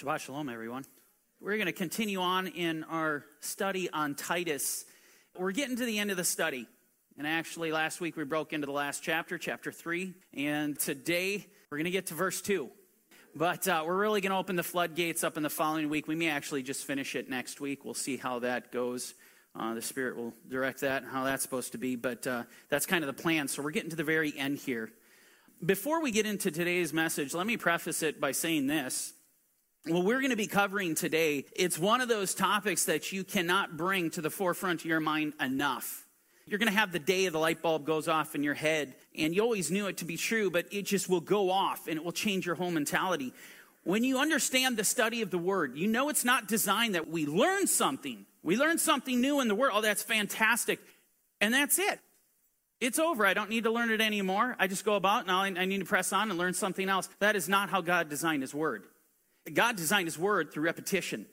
Shabbat Shalom, everyone. We're going to continue on in our study on Titus. We're getting to the end of the study. And actually, last week we broke into the last chapter, chapter 3. And today we're going to get to verse 2. But uh, we're really going to open the floodgates up in the following week. We may actually just finish it next week. We'll see how that goes. Uh, the Spirit will direct that, and how that's supposed to be. But uh, that's kind of the plan. So we're getting to the very end here. Before we get into today's message, let me preface it by saying this. What we're going to be covering today, it's one of those topics that you cannot bring to the forefront of your mind enough. You're going to have the day the light bulb goes off in your head, and you always knew it to be true, but it just will go off and it will change your whole mentality. When you understand the study of the Word, you know it's not designed that we learn something. We learn something new in the Word. Oh, that's fantastic. And that's it. It's over. I don't need to learn it anymore. I just go about and I need to press on and learn something else. That is not how God designed His Word. God designed His Word through repetition.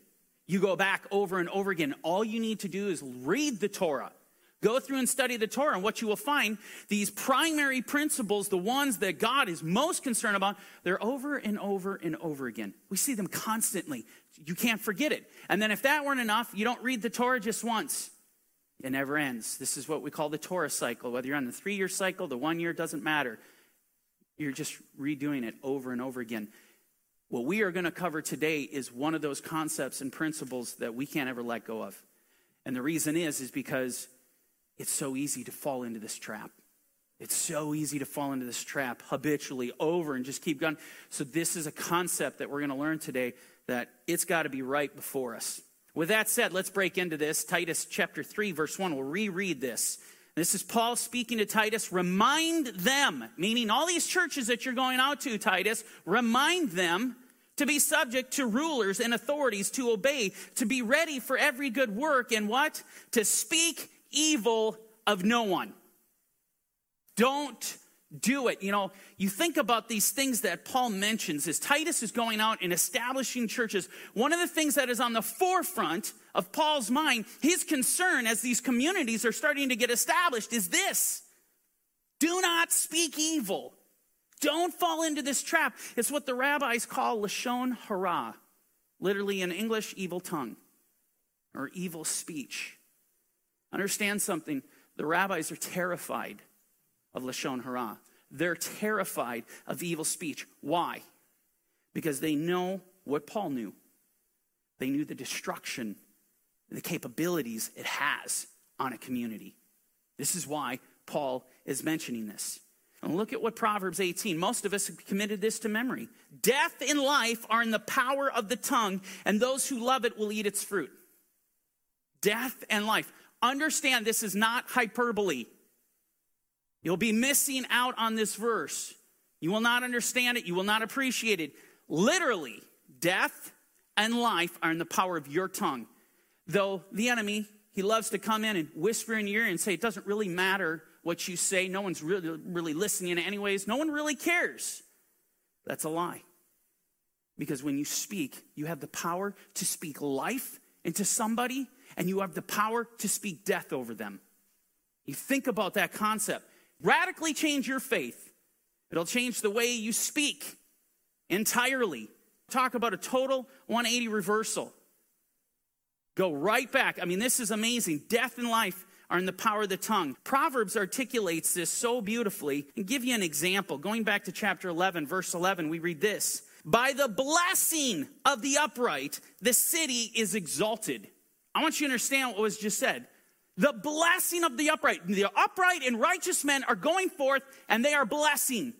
You go back over and over again. All you need to do is read the Torah. Go through and study the Torah, and what you will find, these primary principles, the ones that God is most concerned about, they're over and over and over again. We see them constantly. You can't forget it. And then if that weren't enough, you don't read the Torah just once. It never ends. This is what we call the Torah cycle. Whether you're on the three year cycle, the one year, doesn't matter. You're just redoing it over and over again. What we are going to cover today is one of those concepts and principles that we can't ever let go of. And the reason is, is because it's so easy to fall into this trap. It's so easy to fall into this trap habitually over and just keep going. So, this is a concept that we're going to learn today that it's got to be right before us. With that said, let's break into this. Titus chapter 3, verse 1. We'll reread this. This is Paul speaking to Titus. Remind them, meaning all these churches that you're going out to, Titus, remind them to be subject to rulers and authorities, to obey, to be ready for every good work, and what? To speak evil of no one. Don't do it. You know, you think about these things that Paul mentions as Titus is going out and establishing churches. One of the things that is on the forefront of Paul's mind, his concern as these communities are starting to get established is this do not speak evil. Don't fall into this trap. It's what the rabbis call Lashon Hara, literally in English, evil tongue or evil speech. Understand something. The rabbis are terrified of Lashon Hara. They're terrified of evil speech. Why? Because they know what Paul knew. They knew the destruction, the capabilities it has on a community. This is why Paul is mentioning this. And look at what Proverbs 18. Most of us have committed this to memory. Death and life are in the power of the tongue, and those who love it will eat its fruit. Death and life. Understand this is not hyperbole. You'll be missing out on this verse. You will not understand it. You will not appreciate it. Literally, death and life are in the power of your tongue. Though the enemy, he loves to come in and whisper in your ear and say, it doesn't really matter what you say. No one's really, really listening anyways. No one really cares. That's a lie. Because when you speak, you have the power to speak life into somebody and you have the power to speak death over them. You think about that concept. Radically change your faith. It'll change the way you speak entirely. Talk about a total 180 reversal. Go right back. I mean, this is amazing. Death and life are in the power of the tongue. Proverbs articulates this so beautifully. And give you an example. Going back to chapter 11, verse 11, we read this By the blessing of the upright, the city is exalted. I want you to understand what was just said. The blessing of the upright. The upright and righteous men are going forth and they are blessing.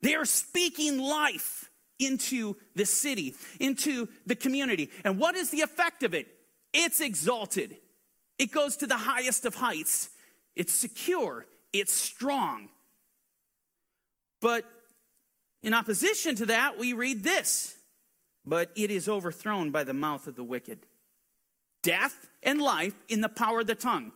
They are speaking life into the city, into the community. And what is the effect of it? It's exalted. It goes to the highest of heights. It's secure. It's strong. But in opposition to that, we read this. But it is overthrown by the mouth of the wicked death and life in the power of the tongue.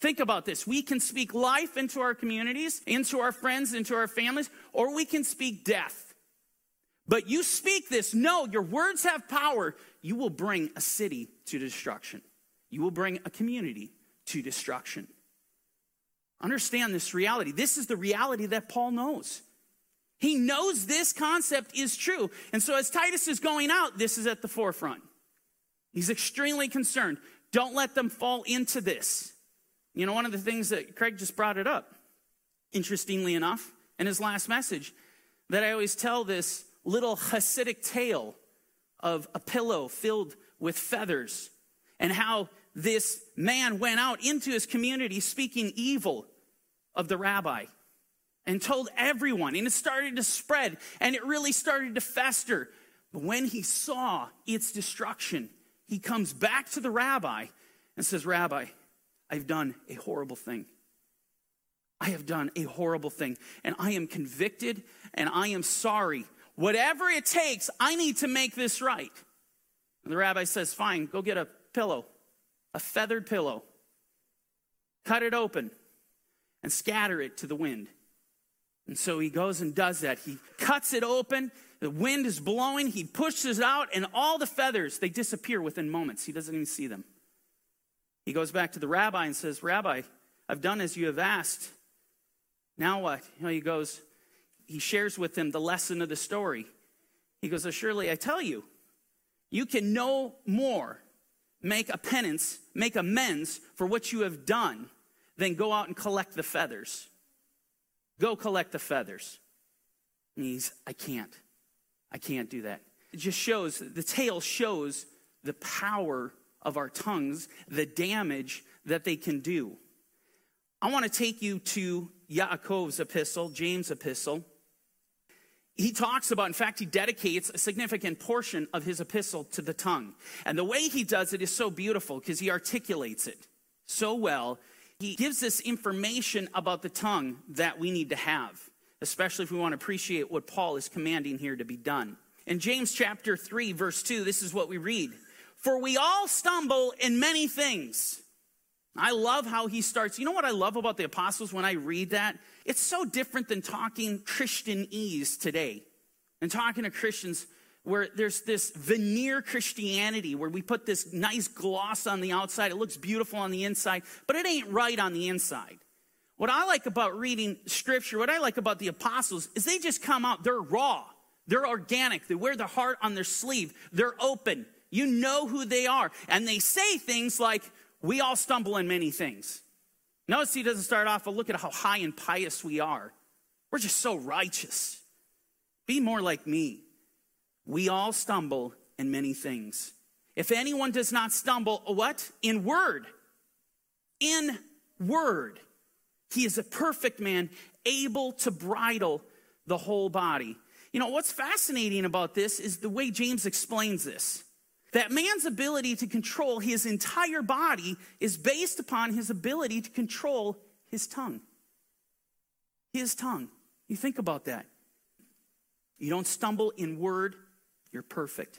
Think about this. We can speak life into our communities, into our friends, into our families, or we can speak death. But you speak this, no, your words have power. You will bring a city to destruction. You will bring a community to destruction. Understand this reality. This is the reality that Paul knows. He knows this concept is true. And so as Titus is going out, this is at the forefront. He's extremely concerned. Don't let them fall into this. You know, one of the things that Craig just brought it up, interestingly enough, in his last message, that I always tell this little Hasidic tale of a pillow filled with feathers and how this man went out into his community speaking evil of the rabbi and told everyone, and it started to spread and it really started to fester. But when he saw its destruction, he comes back to the rabbi and says, Rabbi, I've done a horrible thing. I have done a horrible thing, and I am convicted and I am sorry. Whatever it takes, I need to make this right. And the rabbi says, Fine, go get a pillow, a feathered pillow, cut it open, and scatter it to the wind. And so he goes and does that. He cuts it open. The wind is blowing. He pushes it out, and all the feathers, they disappear within moments. He doesn't even see them. He goes back to the rabbi and says, Rabbi, I've done as you have asked. Now what? You know, he goes, he shares with him the lesson of the story. He goes, oh, Surely I tell you, you can no more make a penance, make amends for what you have done than go out and collect the feathers. Go collect the feathers. And he's, I can't. I can't do that. It just shows, the tale shows the power of our tongues, the damage that they can do. I want to take you to Yaakov's epistle, James' epistle. He talks about, in fact, he dedicates a significant portion of his epistle to the tongue. And the way he does it is so beautiful because he articulates it so well he gives us information about the tongue that we need to have, especially if we want to appreciate what Paul is commanding here to be done. In James chapter 3, verse 2, this is what we read For we all stumble in many things. I love how he starts. You know what I love about the apostles when I read that? It's so different than talking Christianese today and talking to Christians where there's this veneer Christianity where we put this nice gloss on the outside. It looks beautiful on the inside, but it ain't right on the inside. What I like about reading scripture, what I like about the apostles, is they just come out, they're raw, they're organic, they wear their heart on their sleeve, they're open. You know who they are. And they say things like, We all stumble in many things. Notice he doesn't start off, but look at how high and pious we are. We're just so righteous. Be more like me. We all stumble in many things. If anyone does not stumble, what? In word. In word. He is a perfect man, able to bridle the whole body. You know, what's fascinating about this is the way James explains this. That man's ability to control his entire body is based upon his ability to control his tongue. His tongue. You think about that. You don't stumble in word, you're perfect.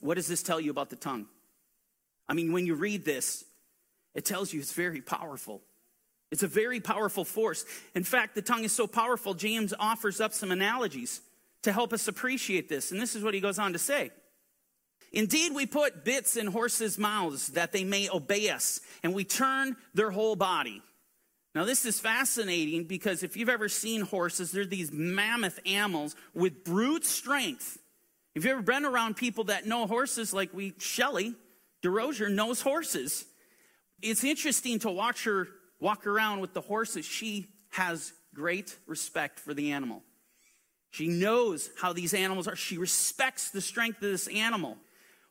What does this tell you about the tongue? I mean, when you read this, it tells you it's very powerful. It's a very powerful force. In fact, the tongue is so powerful, James offers up some analogies to help us appreciate this. And this is what he goes on to say. Indeed, we put bits in horses' mouths that they may obey us, and we turn their whole body. Now, this is fascinating because if you've ever seen horses, they're these mammoth animals with brute strength. If you've ever been around people that know horses, like we, Shelly DeRozier knows horses. It's interesting to watch her walk around with the horses. She has great respect for the animal. She knows how these animals are. She respects the strength of this animal.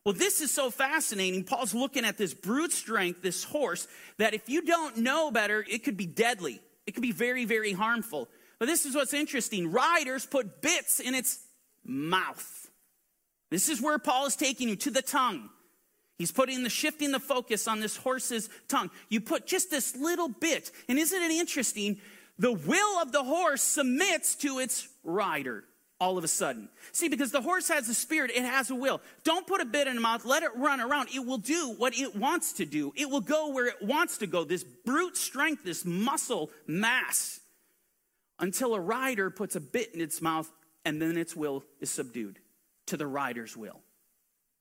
Well, this is so fascinating. Paul's looking at this brute strength, this horse, that if you don't know better, it could be deadly. It could be very, very harmful. But this is what's interesting. Riders put bits in its mouth. This is where Paul is taking you to the tongue. He's putting the shifting the focus on this horse's tongue. You put just this little bit, and isn't it interesting? The will of the horse submits to its rider all of a sudden. See, because the horse has a spirit, it has a will. Don't put a bit in the mouth, let it run around. It will do what it wants to do, it will go where it wants to go. This brute strength, this muscle mass, until a rider puts a bit in its mouth and then its will is subdued to the rider's will.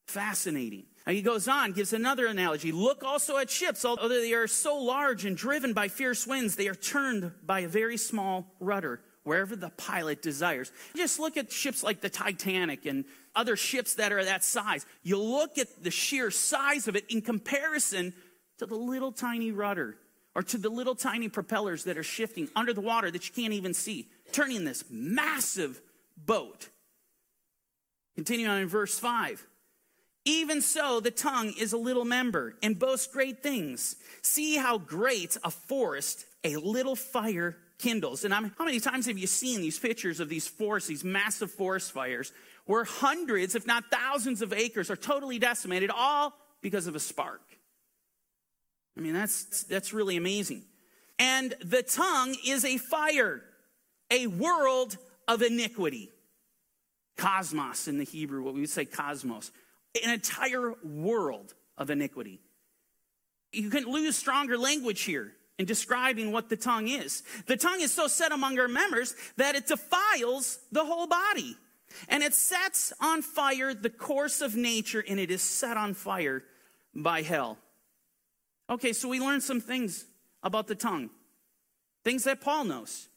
Fascinating. He goes on, gives another analogy. Look also at ships. Although they are so large and driven by fierce winds, they are turned by a very small rudder wherever the pilot desires. Just look at ships like the Titanic and other ships that are that size. You look at the sheer size of it in comparison to the little tiny rudder or to the little tiny propellers that are shifting under the water that you can't even see, turning this massive boat. Continue on in verse 5. Even so, the tongue is a little member and boasts great things. See how great a forest a little fire kindles. And I'm, how many times have you seen these pictures of these forests, these massive forest fires, where hundreds, if not thousands, of acres are totally decimated, all because of a spark? I mean, that's, that's really amazing. And the tongue is a fire, a world of iniquity. Cosmos in the Hebrew, what we would say cosmos, an entire world of iniquity. You can lose stronger language here in describing what the tongue is. The tongue is so set among our members that it defiles the whole body. And it sets on fire the course of nature, and it is set on fire by hell. Okay, so we learned some things about the tongue, things that Paul knows.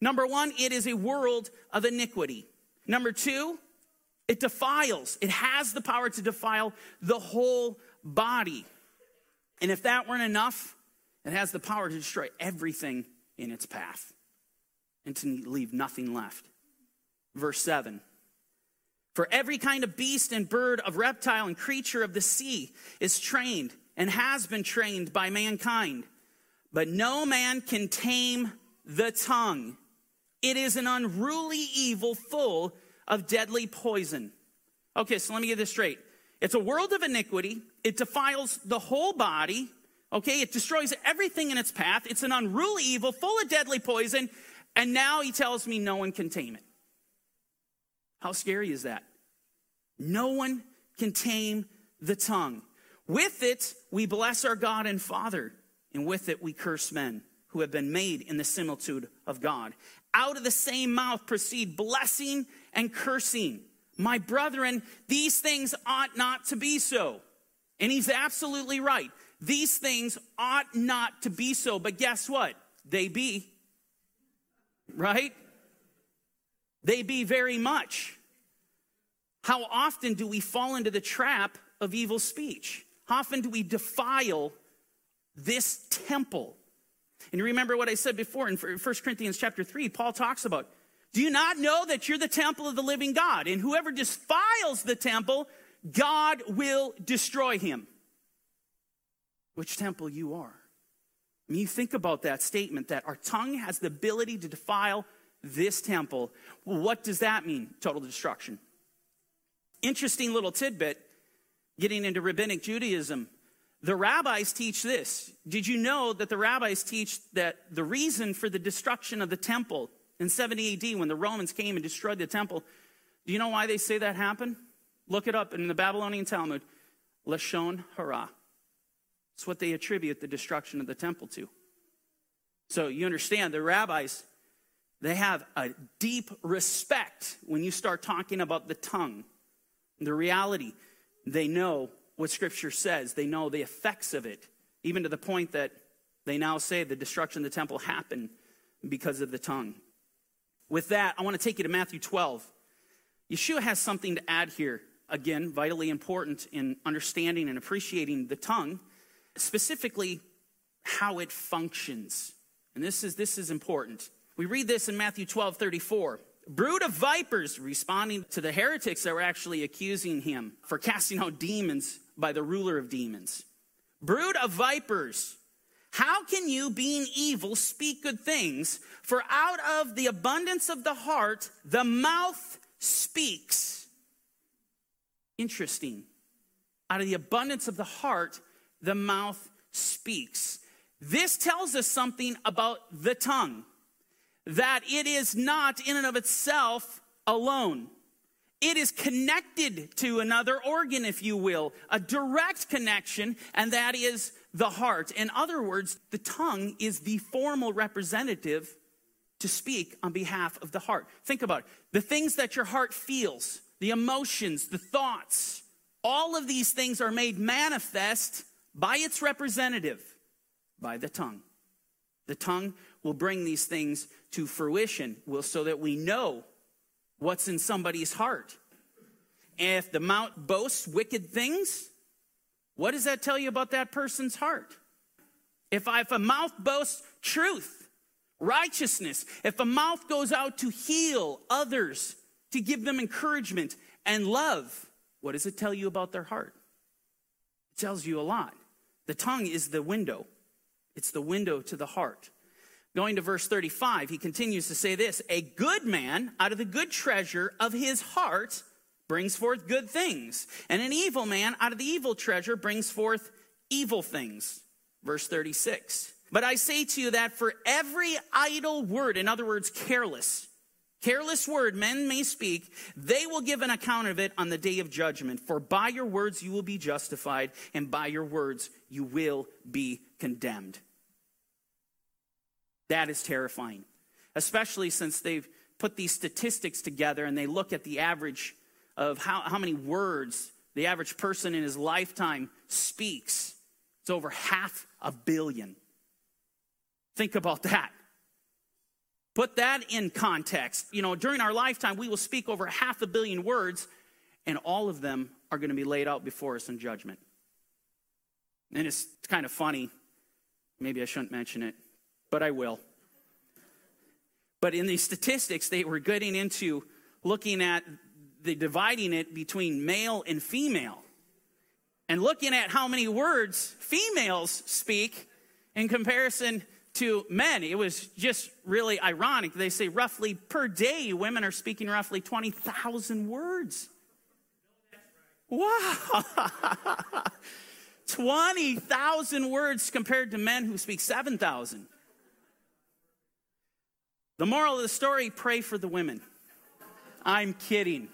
Number one, it is a world of iniquity. Number two, it defiles, it has the power to defile the whole body. And if that weren't enough, it has the power to destroy everything in its path and to leave nothing left. Verse 7 For every kind of beast and bird, of reptile and creature of the sea is trained and has been trained by mankind. But no man can tame the tongue. It is an unruly evil full of deadly poison. Okay, so let me get this straight. It's a world of iniquity. It defiles the whole body. Okay, it destroys everything in its path. It's an unruly evil full of deadly poison. And now he tells me no one can tame it. How scary is that? No one can tame the tongue. With it, we bless our God and Father, and with it, we curse men who have been made in the similitude of God. Out of the same mouth proceed blessing and cursing. My brethren, these things ought not to be so. And he's absolutely right. These things ought not to be so. But guess what? They be. Right? They be very much. How often do we fall into the trap of evil speech? How often do we defile this temple? And you remember what I said before in 1 Corinthians chapter 3, Paul talks about, do you not know that you're the temple of the living God? And whoever defiles the temple, God will destroy him. Which temple you are. Mean, you think about that statement that our tongue has the ability to defile this temple. Well, what does that mean? Total destruction. Interesting little tidbit getting into rabbinic Judaism, the rabbis teach this. Did you know that the rabbis teach that the reason for the destruction of the temple in 70 AD when the Romans came and destroyed the temple, do you know why they say that happened? Look it up in the Babylonian Talmud. Lashon hara. It's what they attribute the destruction of the temple to. So you understand, the rabbis, they have a deep respect when you start talking about the tongue, the reality. They know what Scripture says, they know the effects of it, even to the point that they now say the destruction of the temple happened because of the tongue. With that, I want to take you to Matthew 12. Yeshua has something to add here, again, vitally important in understanding and appreciating the tongue, specifically how it functions. And this is, this is important. We read this in Matthew 12 34. Brood of vipers, responding to the heretics that were actually accusing him for casting out demons by the ruler of demons. Brood of vipers, how can you, being evil, speak good things? For out of the abundance of the heart, the mouth speaks. Interesting. Out of the abundance of the heart, the mouth speaks. This tells us something about the tongue that it is not in and of itself alone. It is connected to another organ, if you will, a direct connection, and that is the heart. In other words, the tongue is the formal representative to speak on behalf of the heart. Think about it. The things that your heart feels, the emotions, the thoughts, all of these things are made manifest by its representative, by the tongue. The tongue will bring these things to fruition, will so that we know what's in somebody's heart. And if the mouth boasts wicked things, what does that tell you about that person's heart? If, I, if a mouth boasts truth, righteousness, if a mouth goes out to heal others, to give them encouragement and love, what does it tell you about their heart? It tells you a lot. The tongue is the window, it's the window to the heart. Going to verse 35, he continues to say this A good man out of the good treasure of his heart brings forth good things, and an evil man out of the evil treasure brings forth evil things. Verse 36. But I say to you that for every idle word, in other words, careless, careless word men may speak, they will give an account of it on the day of judgment. For by your words you will be justified, and by your words you will be condemned. That is terrifying, especially since they've put these statistics together and they look at the average of how, how many words the average person in his lifetime speaks. It's over half a billion. Think about that. Put that in context. You know, during our lifetime, we will speak over half a billion words, and all of them are going to be laid out before us in judgment. And it's kind of funny. Maybe I shouldn't mention it, but I will. But in these statistics, they were getting into looking at the dividing it between male and female and looking at how many words females speak in comparison to men. It was just really ironic. They say roughly per day, women are speaking roughly 20,000 words. Wow. 20,000 words compared to men who speak 7,000. The moral of the story pray for the women. I'm kidding.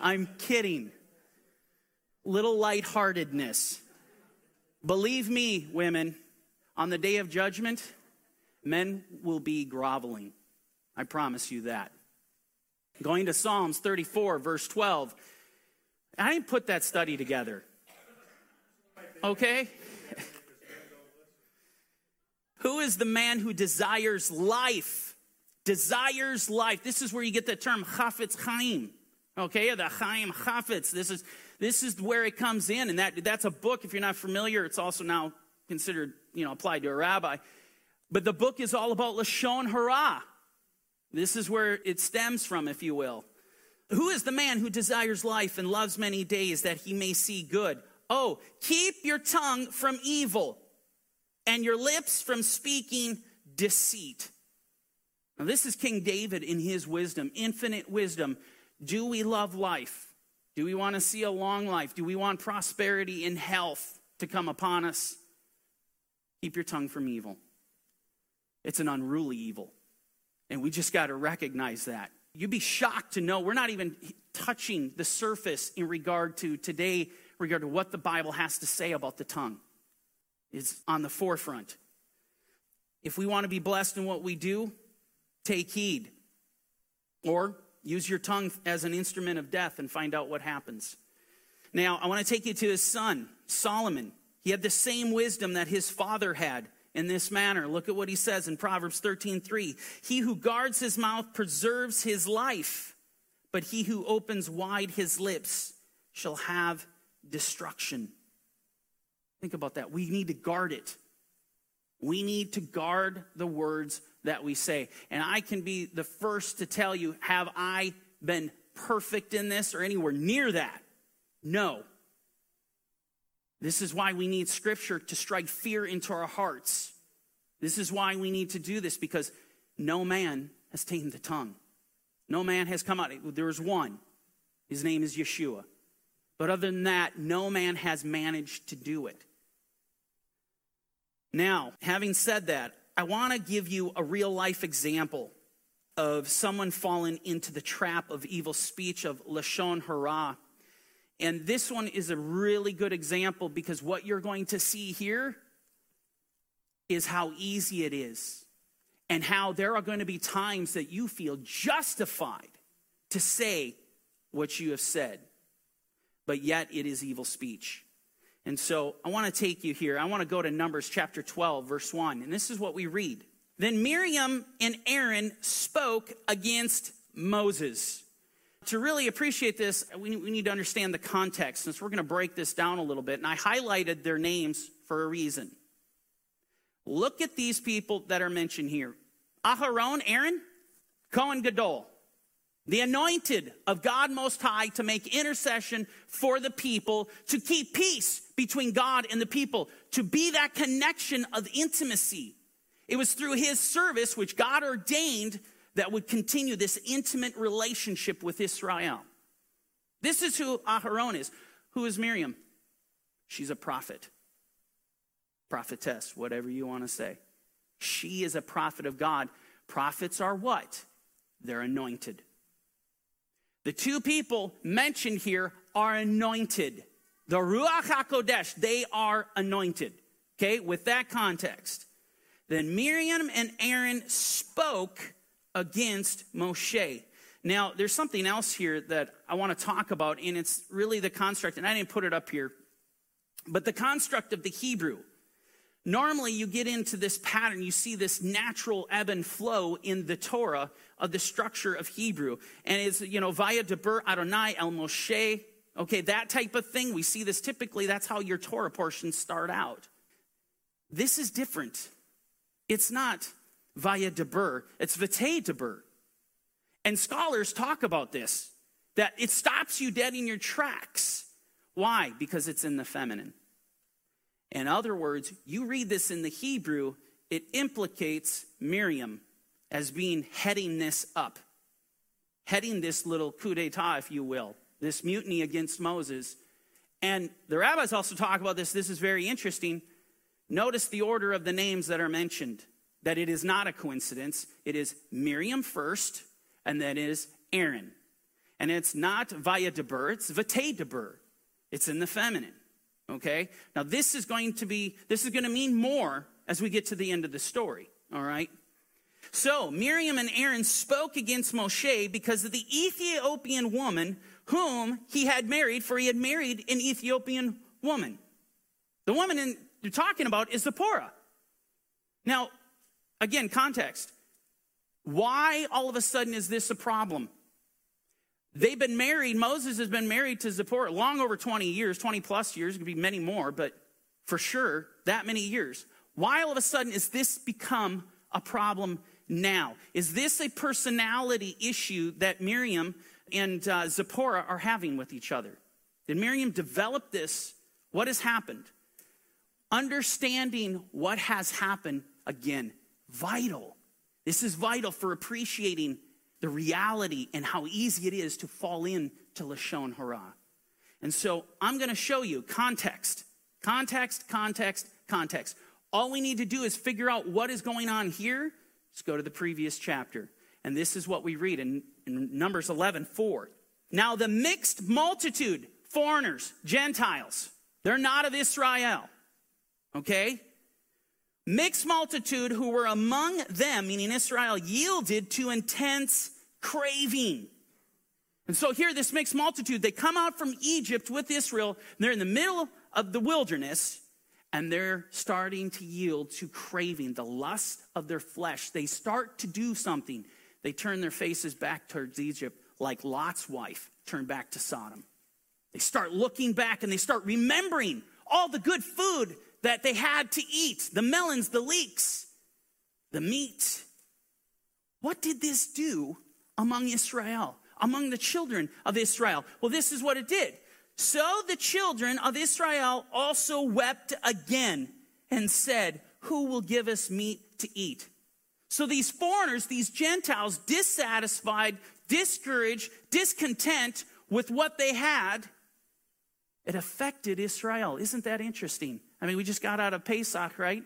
I'm kidding. Little lightheartedness. Believe me, women, on the day of judgment, men will be groveling. I promise you that. Going to Psalms 34, verse 12. I didn't put that study together. Okay? who is the man who desires life? Desires life. This is where you get the term chafetz chaim. Okay, the Chaim Chafetz. This is this is where it comes in, and that that's a book. If you're not familiar, it's also now considered you know applied to a rabbi. But the book is all about lashon hara. This is where it stems from, if you will. Who is the man who desires life and loves many days that he may see good? Oh, keep your tongue from evil and your lips from speaking deceit. Now, this is King David in his wisdom, infinite wisdom. Do we love life? Do we want to see a long life? Do we want prosperity and health to come upon us? Keep your tongue from evil. It's an unruly evil. And we just got to recognize that. You'd be shocked to know we're not even touching the surface in regard to today, regard to what the Bible has to say about the tongue. It's on the forefront. If we want to be blessed in what we do, take heed. Or Use your tongue as an instrument of death and find out what happens. Now, I want to take you to his son, Solomon. He had the same wisdom that his father had in this manner. Look at what he says in Proverbs 13:3. He who guards his mouth preserves his life, but he who opens wide his lips shall have destruction. Think about that. We need to guard it. We need to guard the words that we say. And I can be the first to tell you have I been perfect in this or anywhere near that? No. This is why we need scripture to strike fear into our hearts. This is why we need to do this because no man has tamed the tongue. No man has come out. There's one. His name is Yeshua. But other than that, no man has managed to do it. Now, having said that, I want to give you a real life example of someone fallen into the trap of evil speech, of Lashon Hara. And this one is a really good example because what you're going to see here is how easy it is, and how there are going to be times that you feel justified to say what you have said, but yet it is evil speech. And so I want to take you here. I want to go to Numbers chapter 12, verse 1. And this is what we read. Then Miriam and Aaron spoke against Moses. To really appreciate this, we need to understand the context, since we're going to break this down a little bit. And I highlighted their names for a reason. Look at these people that are mentioned here Aharon, Aaron, Cohen Gadol, the anointed of God Most High to make intercession for the people, to keep peace between God and the people, to be that connection of intimacy. It was through his service, which God ordained, that would continue this intimate relationship with Israel. This is who Aharon is. Who is Miriam? She's a prophet, prophetess, whatever you want to say. She is a prophet of God. Prophets are what? They're anointed. The two people mentioned here are anointed. The Ruach HaKodesh, they are anointed. Okay, with that context. Then Miriam and Aaron spoke against Moshe. Now, there's something else here that I want to talk about, and it's really the construct, and I didn't put it up here, but the construct of the Hebrew. Normally, you get into this pattern, you see this natural ebb and flow in the Torah of the structure of Hebrew. And it's, you know, via Deber Adonai El Moshe, okay, that type of thing. We see this typically, that's how your Torah portions start out. This is different. It's not via Deber, it's Vate Deber. And scholars talk about this, that it stops you dead in your tracks. Why? Because it's in the feminine. In other words, you read this in the Hebrew, it implicates Miriam as being heading this up, heading this little coup d'etat, if you will, this mutiny against Moses. And the rabbis also talk about this. This is very interesting. Notice the order of the names that are mentioned, that it is not a coincidence. It is Miriam first, and then is Aaron. And it's not via it's Vate. It's in the feminine. Okay? Now this is going to be, this is going to mean more as we get to the end of the story. All right? So Miriam and Aaron spoke against Moshe because of the Ethiopian woman whom he had married, for he had married an Ethiopian woman. The woman in, you're talking about is Zipporah. Now, again, context. Why all of a sudden is this a problem? They've been married, Moses has been married to Zipporah long over 20 years, 20 plus years, it could be many more, but for sure, that many years. Why all of a sudden is this become a problem now? Is this a personality issue that Miriam and uh, Zipporah are having with each other? Did Miriam develop this? What has happened? Understanding what has happened, again, vital. This is vital for appreciating the reality and how easy it is to fall into Lashon Hara. And so I'm going to show you context, context, context, context. All we need to do is figure out what is going on here. Let's go to the previous chapter. And this is what we read in, in Numbers 11 4. Now, the mixed multitude, foreigners, Gentiles, they're not of Israel. Okay? Mixed multitude who were among them, meaning Israel, yielded to intense craving. And so here, this mixed multitude, they come out from Egypt with Israel. they're in the middle of the wilderness, and they're starting to yield to craving, the lust of their flesh. They start to do something. They turn their faces back towards Egypt, like Lot's wife turned back to Sodom. They start looking back and they start remembering all the good food that they had to eat the melons, the leeks, the meat. What did this do among Israel, among the children of Israel? Well, this is what it did. So the children of Israel also wept again and said, Who will give us meat to eat? So these foreigners, these Gentiles, dissatisfied, discouraged, discontent with what they had, it affected Israel. Isn't that interesting? I mean, we just got out of Pesach, right?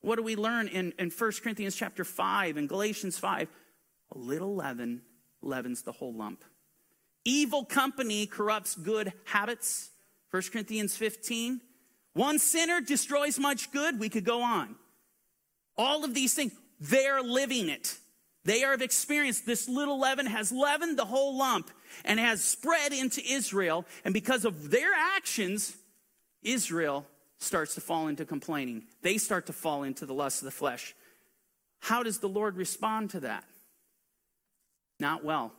What do we learn in, in 1 Corinthians chapter 5 and Galatians 5? A little leaven leavens the whole lump. Evil company corrupts good habits. 1 Corinthians 15. One sinner destroys much good. We could go on. All of these things, they're living it. They have experienced this little leaven has leavened the whole lump and has spread into Israel. And because of their actions, Israel starts to fall into complaining. They start to fall into the lust of the flesh. How does the Lord respond to that? Not well.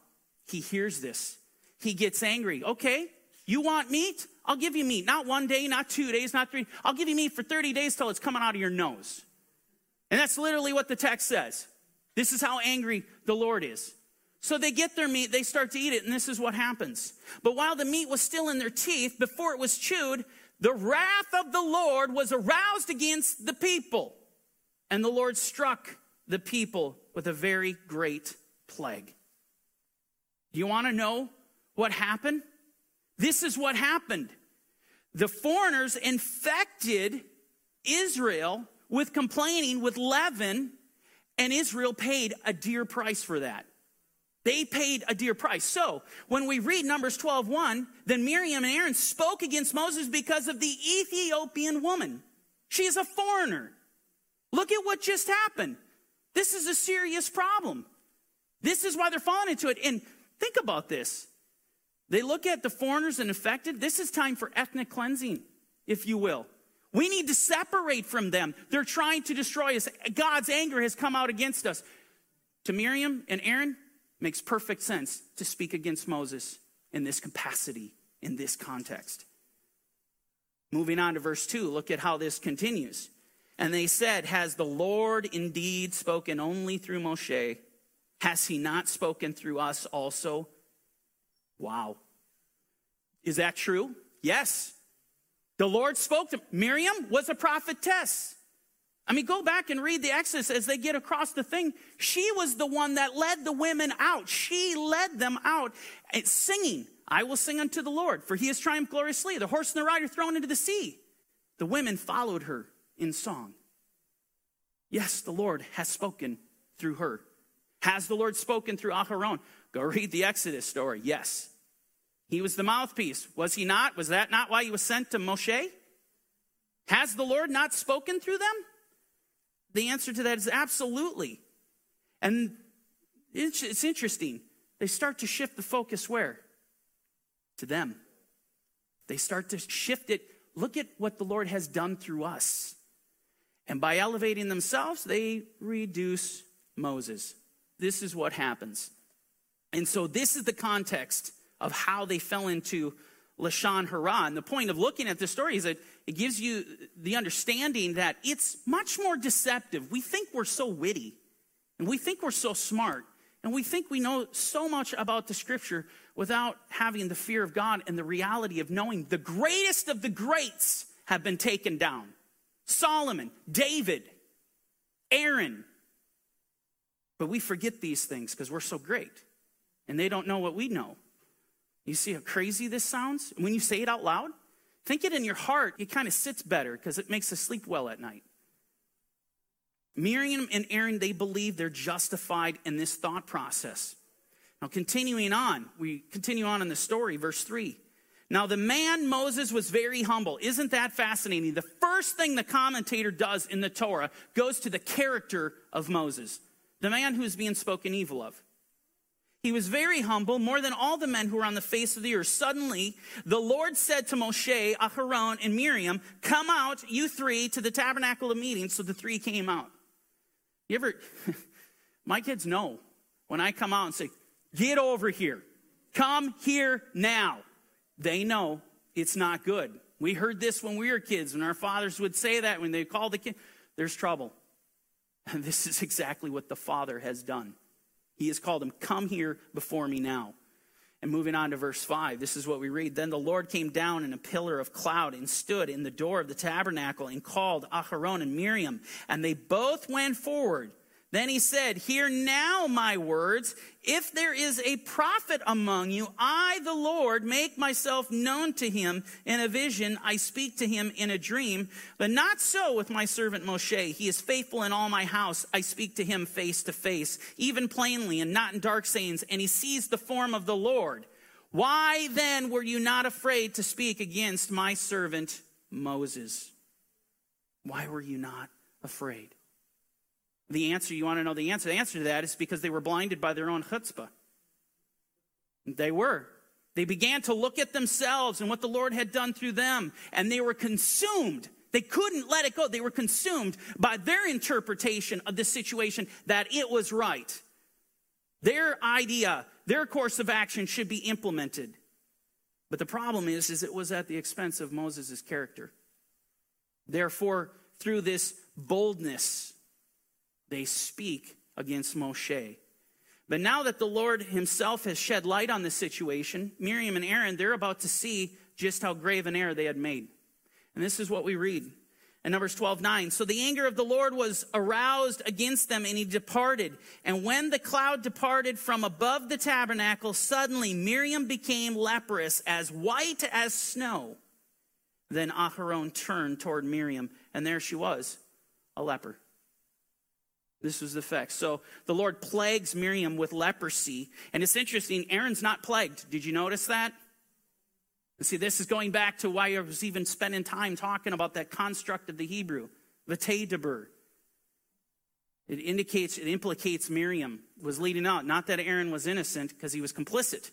He hears this. He gets angry. Okay, you want meat? I'll give you meat. Not one day, not two days, not three. I'll give you meat for 30 days till it's coming out of your nose. And that's literally what the text says. This is how angry the Lord is. So they get their meat, they start to eat it, and this is what happens. But while the meat was still in their teeth, before it was chewed, the wrath of the Lord was aroused against the people. And the Lord struck the people with a very great plague. You want to know what happened? This is what happened. The foreigners infected Israel with complaining, with leaven, and Israel paid a dear price for that. They paid a dear price. So, when we read Numbers 12 1, then Miriam and Aaron spoke against Moses because of the Ethiopian woman. She is a foreigner. Look at what just happened. This is a serious problem. This is why they're falling into it. And think about this. They look at the foreigners and affected. This is time for ethnic cleansing, if you will. We need to separate from them. They're trying to destroy us. God's anger has come out against us. To Miriam and Aaron, makes perfect sense to speak against Moses in this capacity, in this context. Moving on to verse 2, look at how this continues. And they said, Has the Lord indeed spoken only through Moshe? Has he not spoken through us also? Wow. Is that true? Yes. The Lord spoke to Miriam was a prophetess. I mean, go back and read the Exodus as they get across the thing. She was the one that led the women out. She led them out eh, singing, I will sing unto the Lord, for he has triumphed gloriously. The horse and the rider thrown into the sea. The women followed her in song. Yes, the Lord has spoken through her. Has the Lord spoken through Aharon? Go read the Exodus story. Yes. He was the mouthpiece. Was he not? Was that not why he was sent to Moshe? Has the Lord not spoken through them? The answer to that is absolutely. And it's, interesting. They start to shift the focus where? To them. They start to shift it. Look at what the Lord has done through us. And by elevating themselves, they reduce Moses. This is what happens. And so, this is the context of how they fell into Lashon Hara. And the point of looking at this story is that it gives you the understanding that it's much more deceptive. We think we're so witty, and we think we're so smart, and we think we know so much about the scripture without having the fear of God and the reality of knowing the greatest of the greats have been taken down. Solomon, David, Aaron. But we forget these things because we're so great and they don't know what we know. You see how crazy this sounds? When you say it out loud, think it in your heart, it kind of sits better because it makes us sleep well at night. Miriam and Aaron, they believe they're justified in this thought process. Now, continuing on, we continue on in the story, verse 3. Now, the man Moses was very humble. Isn't that fascinating? The first thing the commentator does in the Torah goes to the character of Moses, the man who's being spoken evil of. He was very humble, more than all the men who were on the face of the earth. Suddenly, the Lord said to Moshe, Aharon, and Miriam, Come out, you three, to the tabernacle of meeting. So the three came out. You ever, my kids know when I come out and say, Get over here. Come here now. They know it's not good. We heard this when we were kids, when our fathers would say that when they called the kid, there's trouble. And this is exactly what the Father has done. He has called him, Come here before me now. And moving on to verse 5, this is what we read. Then the Lord came down in a pillar of cloud and stood in the door of the tabernacle and called Aharon and Miriam. And they both went forward then he said, Hear now my words. If there is a prophet among you, I, the Lord, make myself known to him in a vision. I speak to him in a dream. But not so with my servant Moshe. He is faithful in all my house. I speak to him face to face, even plainly and not in dark sayings. And he sees the form of the Lord. Why then were you not afraid to speak against my servant Moses? Why were you not afraid? The answer, you want to know the answer? The answer to that is because they were blinded by their own chutzpah. They were. They began to look at themselves and what the Lord had done through them, and they were consumed. They couldn't let it go. They were consumed by their interpretation of the situation that it was right. Their idea, their course of action should be implemented. But the problem is, is it was at the expense of Moses' character. Therefore, through this boldness, they speak against Moshe. But now that the Lord himself has shed light on the situation, Miriam and Aaron, they're about to see just how grave an error they had made. And this is what we read in Numbers 12, 9. So the anger of the Lord was aroused against them, and he departed. And when the cloud departed from above the tabernacle, suddenly Miriam became leprous, as white as snow. Then Aharon turned toward Miriam, and there she was, a leper. This was the effect. So the Lord plagues Miriam with leprosy. And it's interesting, Aaron's not plagued. Did you notice that? And see, this is going back to why I was even spending time talking about that construct of the Hebrew, v'teidaber. It indicates, it implicates Miriam was leading out. Not that Aaron was innocent because he was complicit,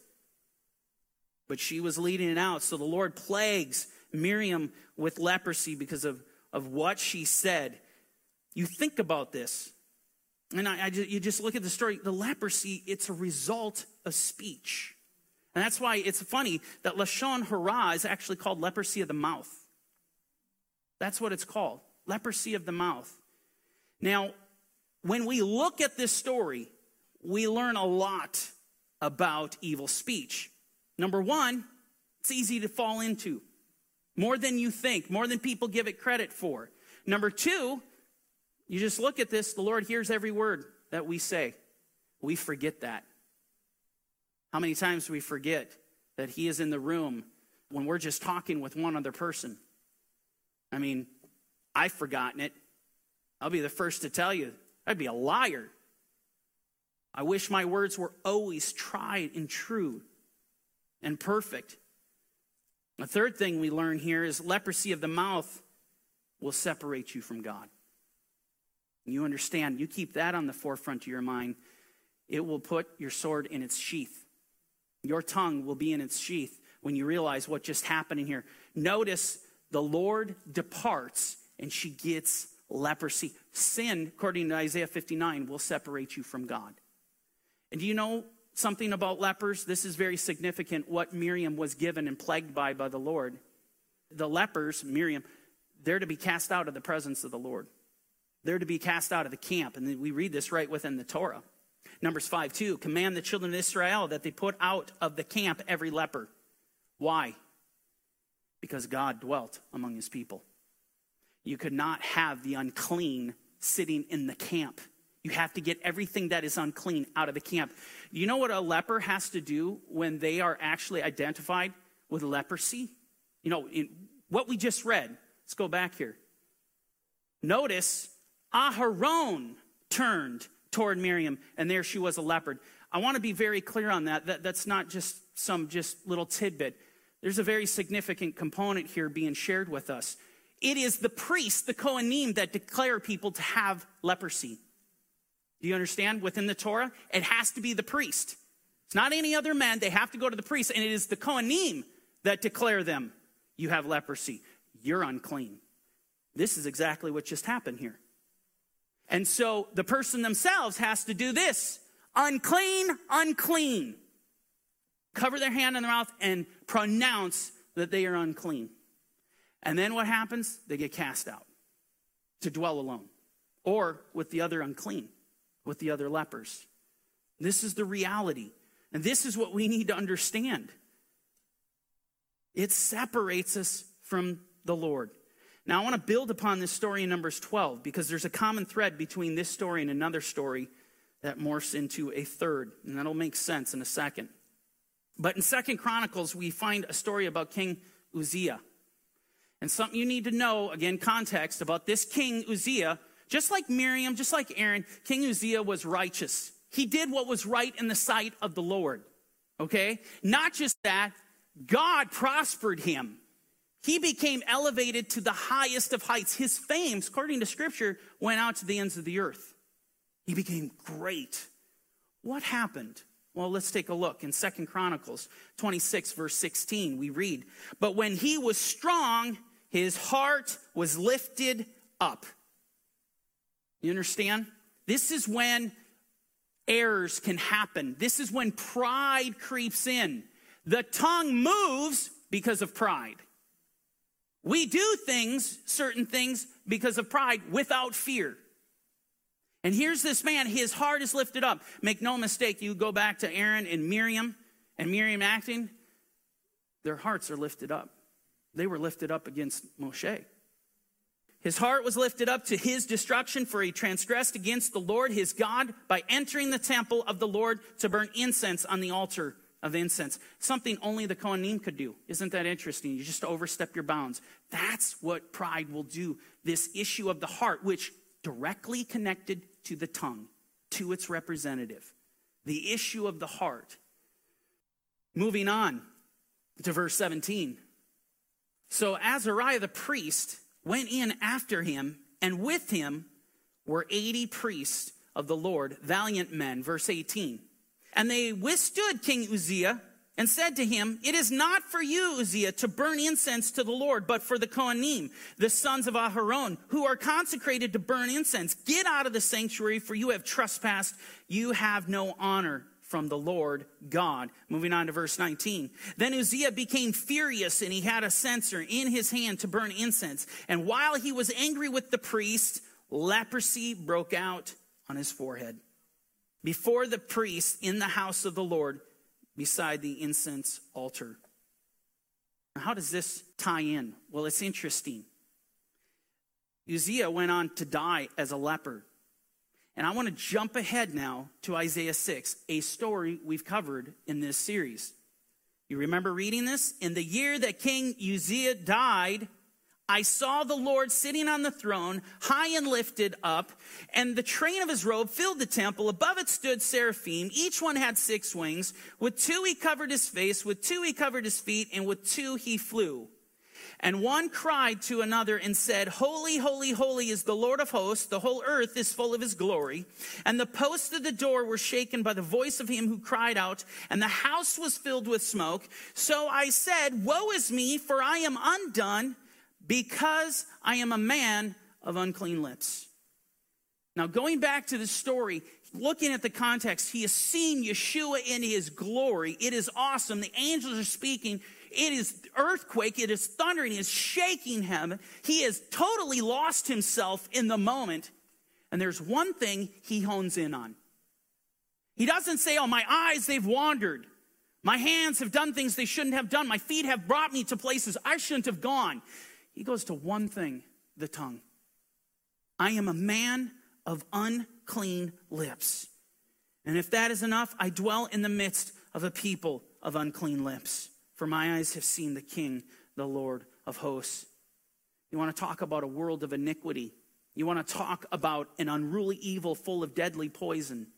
but she was leading it out. So the Lord plagues Miriam with leprosy because of, of what she said. You think about this. And I, I, you just look at the story. The leprosy, it's a result of speech. And that's why it's funny that Lashon Hara is actually called leprosy of the mouth. That's what it's called leprosy of the mouth. Now, when we look at this story, we learn a lot about evil speech. Number one, it's easy to fall into more than you think, more than people give it credit for. Number two, you just look at this, the Lord hears every word that we say. We forget that. How many times we forget that He is in the room when we're just talking with one other person? I mean, I've forgotten it. I'll be the first to tell you, I'd be a liar. I wish my words were always tried and true and perfect. The third thing we learn here is leprosy of the mouth will separate you from God. You understand, you keep that on the forefront of your mind, it will put your sword in its sheath. Your tongue will be in its sheath when you realize what just happened in here. Notice the Lord departs and she gets leprosy. Sin, according to Isaiah 59, will separate you from God. And do you know something about lepers? This is very significant what Miriam was given and plagued by by the Lord. The lepers, Miriam, they're to be cast out of the presence of the Lord. They're to be cast out of the camp. And we read this right within the Torah. Numbers 5 2, command the children of Israel that they put out of the camp every leper. Why? Because God dwelt among his people. You could not have the unclean sitting in the camp. You have to get everything that is unclean out of the camp. You know what a leper has to do when they are actually identified with leprosy? You know, in what we just read, let's go back here. Notice Aharon turned toward Miriam, and there she was a leopard. I want to be very clear on that. that that's not just some just little tidbit. There's a very significant component here being shared with us. It is the priest, the Kohanim, that declare people to have leprosy. Do you understand? Within the Torah, it has to be the priest. It's not any other man. They have to go to the priest, and it is the Kohanim that declare them, you have leprosy. You're unclean. This is exactly what just happened here. And so the person themselves has to do this unclean, unclean. Cover their hand in their mouth and pronounce that they are unclean. And then what happens? They get cast out to dwell alone or with the other unclean, with the other lepers. This is the reality. And this is what we need to understand. It separates us from the Lord. Now, I want to build upon this story in Numbers 12 because there's a common thread between this story and another story that morphs into a third, and that'll make sense in a second. But in Second Chronicles, we find a story about King Uzziah. And something you need to know, again, context about this King Uzziah, just like Miriam, just like Aaron, King Uzziah was righteous. He did what was right in the sight of the Lord. Okay? Not just that, God prospered him. He became elevated to the highest of heights. His fame, according to scripture, went out to the ends of the earth. He became great. What happened? Well, let's take a look. In Second Chronicles 26, verse 16, we read, But when he was strong, his heart was lifted up. You understand? This is when errors can happen. This is when pride creeps in. The tongue moves because of pride. We do things, certain things, because of pride without fear. And here's this man, his heart is lifted up. Make no mistake, you go back to Aaron and Miriam and Miriam acting, their hearts are lifted up. They were lifted up against Moshe. His heart was lifted up to his destruction, for he transgressed against the Lord his God by entering the temple of the Lord to burn incense on the altar of incense. Something only the Kohanim could do. Isn't that interesting? You just overstep your bounds. That's what pride will do. This issue of the heart, which directly connected to the tongue, to its representative. The issue of the heart. Moving on to verse 17. So Azariah the priest went in after him, and with him were 80 priests of the Lord, valiant men. Verse 18. And they withstood King Uzziah and said to him, It is not for you, Uzziah, to burn incense to the Lord, but for the Kohanim, the sons of Aharon, who are consecrated to burn incense. Get out of the sanctuary, for you have trespassed. You have no honor from the Lord God. Moving on to verse 19. Then Uzziah became furious, and he had a censer in his hand to burn incense. And while he was angry with the priest, leprosy broke out on his forehead before the priest in the house of the Lord beside the incense altar. Now, how does this tie in? Well, it's interesting. Uzziah went on to die as a leper. And I want to jump ahead now to Isaiah 6, a story we've covered in this series. You remember reading this? In the year that King Uzziah died, I saw the Lord sitting on the throne, high and lifted up, and the train of his robe filled the temple. Above it stood seraphim. Each one had six wings. With two he covered his face, with two he covered his feet, and with two he flew. And one cried to another and said, Holy, holy, holy is the Lord of hosts. The whole earth is full of his glory. And the posts of the door were shaken by the voice of him who cried out, and the house was filled with smoke. So I said, Woe is me, for I am undone because I am a man of unclean lips. Now, going back to the story, looking at the context, he has seen Yeshua in his glory. It is awesome. The angels are speaking. It is earthquake. It is thundering. It is shaking heaven. He has totally lost himself in the moment. And there's one thing he hones in on. He doesn't say, Oh, my eyes, they've wandered. My hands have done things they shouldn't have done. My feet have brought me to places I shouldn't have gone. He goes to one thing the tongue. I am a man of unclean lips. And if that is enough, I dwell in the midst of a people of unclean lips. For my eyes have seen the King, the Lord of hosts. You want to talk about a world of iniquity? You want to talk about an unruly evil full of deadly poison?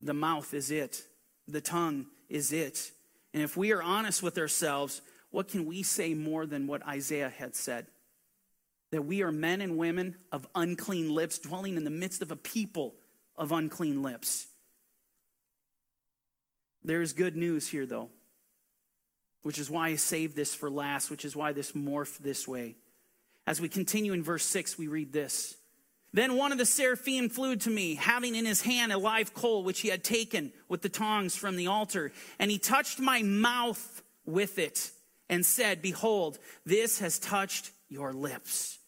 The mouth is it, the tongue is it. And if we are honest with ourselves, what can we say more than what Isaiah had said? That we are men and women of unclean lips, dwelling in the midst of a people of unclean lips. There's good news here, though, which is why I saved this for last, which is why this morphed this way. As we continue in verse 6, we read this. Then one of the seraphim flew to me, having in his hand a live coal which he had taken with the tongs from the altar, and he touched my mouth with it and said, Behold, this has touched your lips.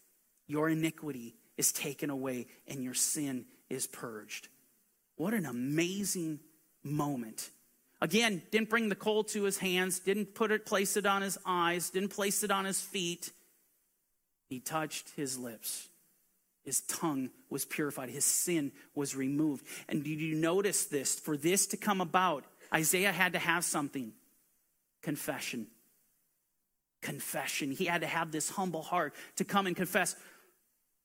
Your iniquity is taken away and your sin is purged. What an amazing moment. Again, didn't bring the coal to his hands, didn't put it, place it on his eyes, didn't place it on his feet. He touched his lips. His tongue was purified. His sin was removed. And did you notice this? For this to come about, Isaiah had to have something confession confession. He had to have this humble heart to come and confess,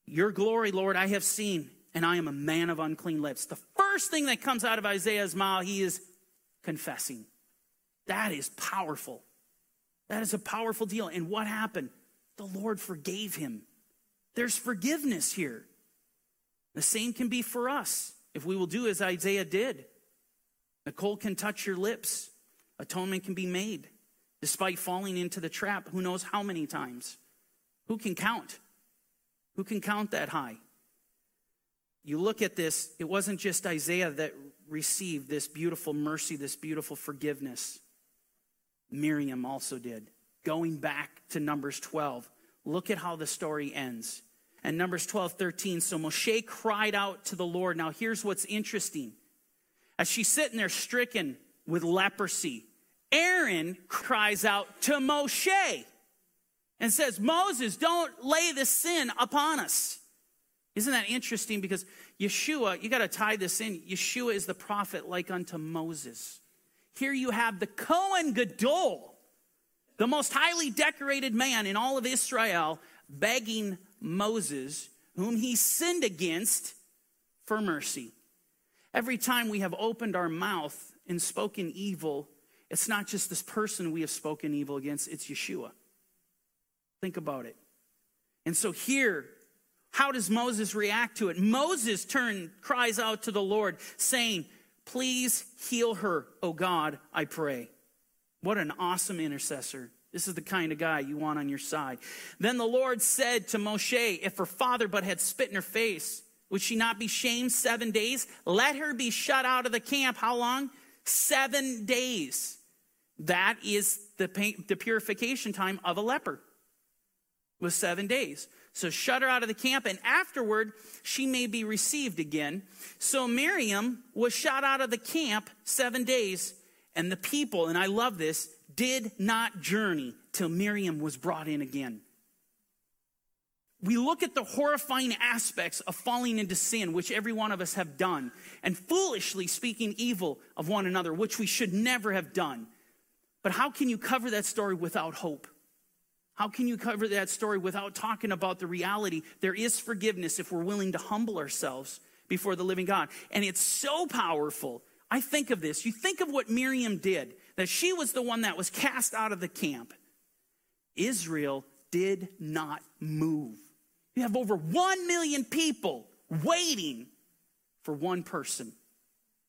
Your glory, Lord, I have seen, and I am a man of unclean lips. The first thing that comes out of Isaiah's mouth, he is confessing. That is powerful. That is a powerful deal. And what happened? The Lord forgave him. There's forgiveness here. The same can be for us if we will do as Isaiah did. Nicole can touch your lips, atonement can be made despite falling into the trap who knows how many times. Who can count? Who can count that high? You look at this, it wasn't just Isaiah that received this beautiful mercy, this beautiful forgiveness. Miriam also did. Going back to Numbers 12, look at how the story ends. And Numbers 12, 13. So Moshe cried out to the Lord. Now, here's what's interesting. As she's sitting there stricken with leprosy, Aaron cries out to Moshe and says, Moses, don't lay this sin upon us. Isn't that interesting? Because Yeshua, you got to tie this in. Yeshua is the prophet like unto Moses. Here you have the Kohen Gadol, the most highly decorated man in all of Israel, begging Moses, whom he sinned against, for mercy. Every time we have opened our mouth and spoken evil, it's not just this person we have spoken evil against, it's Yeshua. Think about it. And so here, how does Moses react to it? Moses turn cries out to the Lord, saying, Please heal her, O God, I pray. What an awesome intercessor. This is the kind of guy you want on your side. Then the Lord said to Moshe, If her father but had spit in her face, would she not be shamed seven days? Let her be shut out of the camp. How long? Seven days. That is the, the purification time of a leper was seven days. So shut her out of the camp, and afterward she may be received again. So Miriam was shut out of the camp seven days, and the people, and I love this, did not journey till Miriam was brought in again. We look at the horrifying aspects of falling into sin, which every one of us have done, and foolishly speaking evil of one another, which we should never have done. But how can you cover that story without hope? How can you cover that story without talking about the reality? There is forgiveness if we're willing to humble ourselves before the living God. And it's so powerful. I think of this. You think of what Miriam did, that she was the one that was cast out of the camp. Israel did not move. You have over 1 million people waiting for one person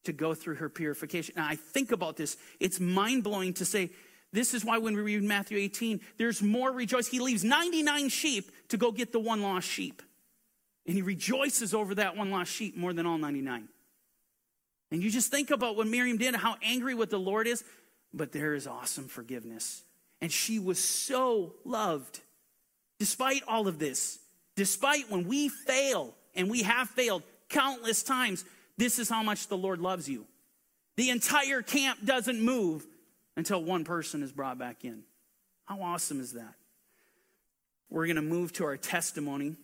to go through her purification. And I think about this. It's mind blowing to say, this is why when we read Matthew 18, there's more rejoice. He leaves 99 sheep to go get the one lost sheep. And he rejoices over that one lost sheep more than all 99. And you just think about what Miriam did, how angry what the Lord is, but there is awesome forgiveness. And she was so loved. Despite all of this, despite when we fail, and we have failed countless times, this is how much the Lord loves you. The entire camp doesn't move until one person is brought back in. How awesome is that? We're going to move to our testimony.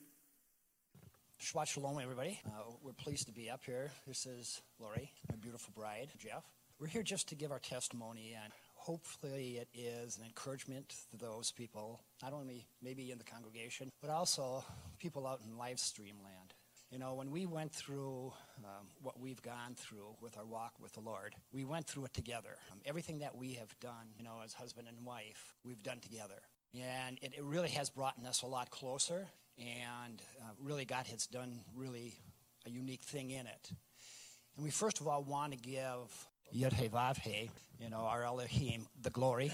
Shabbat Shalom, everybody. Uh, we're pleased to be up here. This is Lori, my beautiful bride, Jeff. We're here just to give our testimony, and hopefully, it is an encouragement to those people, not only maybe in the congregation, but also people out in live stream land. You know, when we went through um, what we've gone through with our walk with the Lord, we went through it together. Um, everything that we have done, you know, as husband and wife, we've done together. And it, it really has brought us a lot closer. And uh, really, God has done really a unique thing in it. And we first of all want to give Yud you know, our Elohim, the glory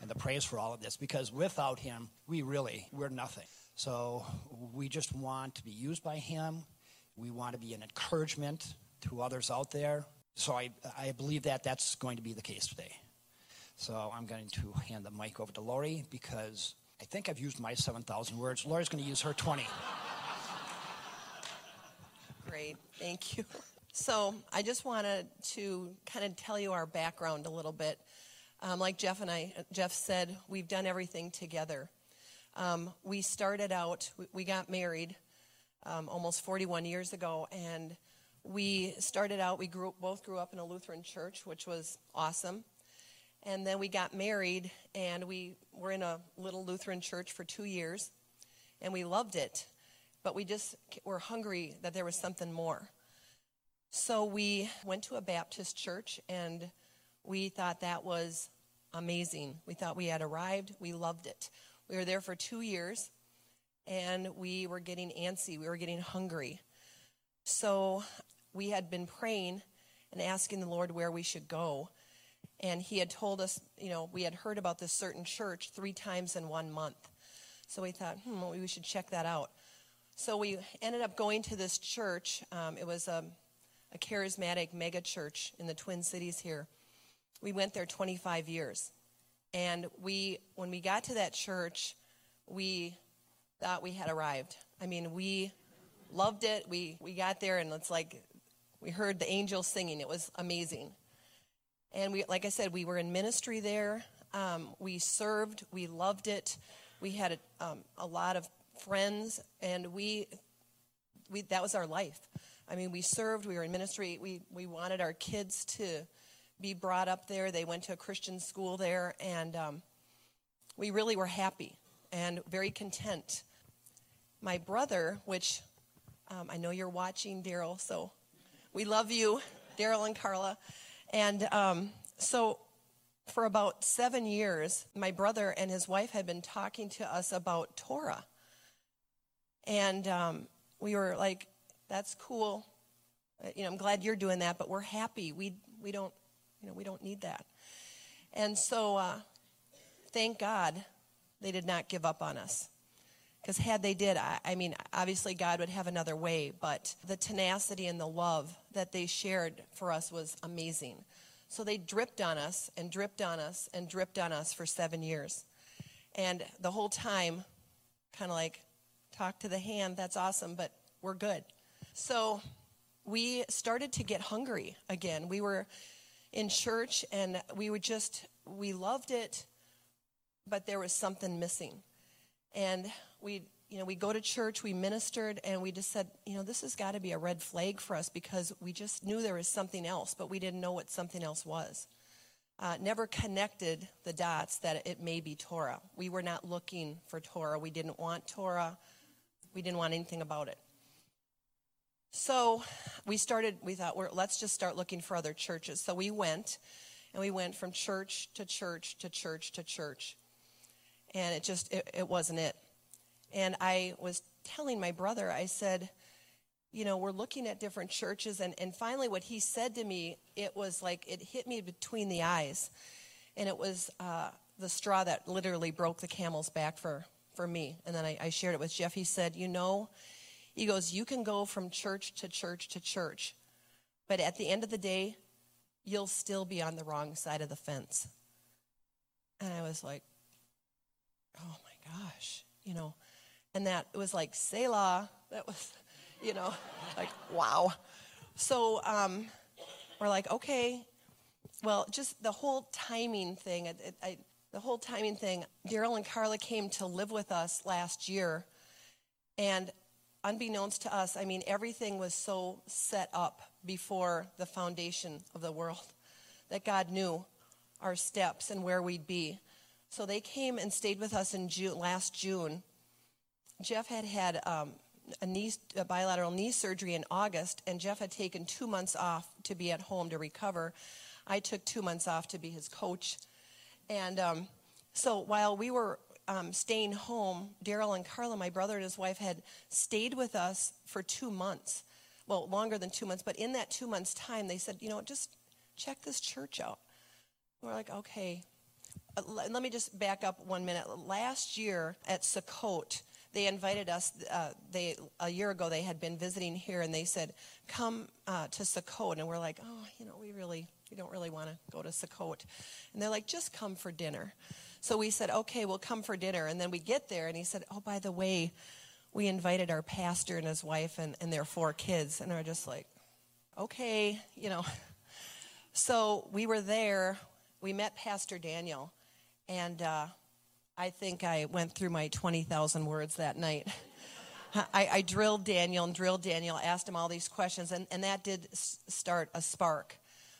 and the praise for all of this, because without him, we really, we're nothing. So we just want to be used by Him. We want to be an encouragement to others out there. So I, I believe that that's going to be the case today. So I'm going to hand the mic over to Lori because I think I've used my 7,000 words. Lori's going to use her 20. Great, thank you. So I just wanted to kind of tell you our background a little bit. Um, like Jeff and I, Jeff said, we've done everything together. Um, we started out, we got married um, almost 41 years ago, and we started out, we grew, both grew up in a Lutheran church, which was awesome. And then we got married, and we were in a little Lutheran church for two years, and we loved it. But we just were hungry that there was something more. So we went to a Baptist church, and we thought that was amazing. We thought we had arrived, we loved it. We were there for two years and we were getting antsy. We were getting hungry. So we had been praying and asking the Lord where we should go. And He had told us, you know, we had heard about this certain church three times in one month. So we thought, hmm, well, we should check that out. So we ended up going to this church. Um, it was a, a charismatic mega church in the Twin Cities here. We went there 25 years. And we, when we got to that church, we thought we had arrived. I mean, we loved it. We, we got there and it's like we heard the angels singing. It was amazing. And we, like I said, we were in ministry there. Um, we served. We loved it. We had a, um, a lot of friends, and we, we that was our life. I mean, we served. We were in ministry. We we wanted our kids to be brought up there. They went to a Christian school there, and um, we really were happy and very content. My brother, which um, I know you're watching, Daryl, so we love you, Daryl and Carla. And um, so for about seven years, my brother and his wife had been talking to us about Torah. And um, we were like, that's cool. Uh, you know, I'm glad you're doing that, but we're happy. We, we, don't, you know, we don't need that. And so, uh, thank God they did not give up on us. Because had they did, I, I, mean, obviously God would have another way, but the tenacity and the love that they shared for us was amazing. So they dripped on us and dripped on us and dripped on us for seven years. And the whole time, kind of like, talk to the hand, that's awesome, but we're good. So we started to get hungry again. We were in church and we were just, we loved it, but there was something missing. And we, you know, we go to church, we ministered, and we just said, you know, this has got to be a red flag for us because we just knew there was something else, but we didn't know what something else was. Uh, never connected the dots that it may be Torah. We were not looking for Torah. We didn't want Torah. We didn't want anything about it. So we started, we thought, well, let's just start looking for other churches. So we went, and we went from church to church to church to church. And it just it, it wasn't it. And i was telling my brother i said you know we're looking at different churches. And, and finally what he said to me it was like it hit me between the eyes. And it was uh, the straw that literally broke the camel's back for, for me. And then I, I shared it with jeff. He said you know he goes you can go from church to church to church but at the end of the day you'll still be on the wrong side of the fence and i was like oh my gosh, you know, and that was like Selah. That was, you know, like wow. So um, we're like, okay, well, just the whole timing thing. I, the whole timing thing. Daryl and Carla came to live with us last year, and unbeknownst to us, I mean, everything was so set up before the foundation of the world that God knew our steps and where we'd be. So they came and stayed with us in June, last June. Jeff had had um, a, knee, a bilateral knee surgery in August, and Jeff had taken two months off to be at home to recover. I took two months off to be his coach. And um, so while we were um, staying home, Daryl and Carla, my brother and his wife, had stayed with us for two months. Well, longer than two months, but in that two months' time, they said, you know, just check this church out. We're like, okay. Let me just back up one minute. Last year at Sukkot, they invited us. Uh, they a year ago they had been visiting here, and they said, "Come uh, to Sukkot." And we're like, "Oh, you know, we really we don't really want to go to Sukkot." And they're like, "Just come for dinner." So we said, "Okay, we'll come for dinner." And then we get there, and he said, "Oh, by the way, we invited our pastor and his wife and, and their four kids." And we're just like, "Okay, you know." So we were there. We met Pastor Daniel and uh, I think I went through my 20,000 words that night. I, I, drilled Daniel and drilled Daniel, asked him all these questions, and, and that did s- start a spark.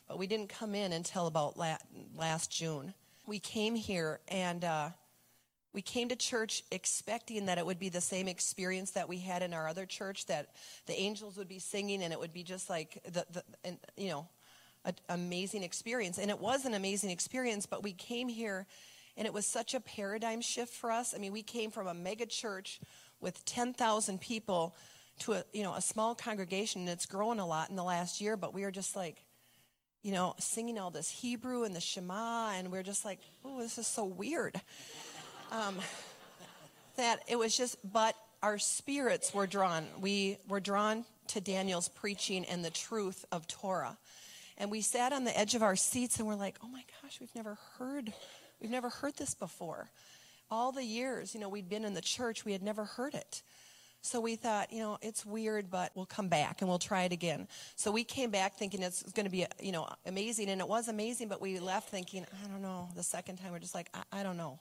But we didn't come in until about la- last June. We came here and uh, we came to church expecting that it would be the same experience that we had in our other church, that the angels would be singing and it would be just like the, the and, you know, an amazing experience. And it was an amazing experience, but we came here and it was such a paradigm shift for us. I mean, we came from a mega church with 10,000 people to a, you know, a small congregation, and it's grown a lot in the last year, but we were just like, you know, singing all this Hebrew and the Shema, and we are just like, oh, this is so weird. Um, that it was just, but our spirits were drawn. We were drawn to Daniel's preaching and the truth of Torah. And we sat on the edge of our seats and we're like, oh my gosh, we've never heard, we've never heard this before. All the years, you know, we'd been in the church, we had never heard it. So we thought, you know, it's weird, but we'll come back and we'll try it again. So we came back thinking it's going to be, you know, amazing, and it was amazing. But we left thinking, I don't know. The second time, we're just like, I, I don't know.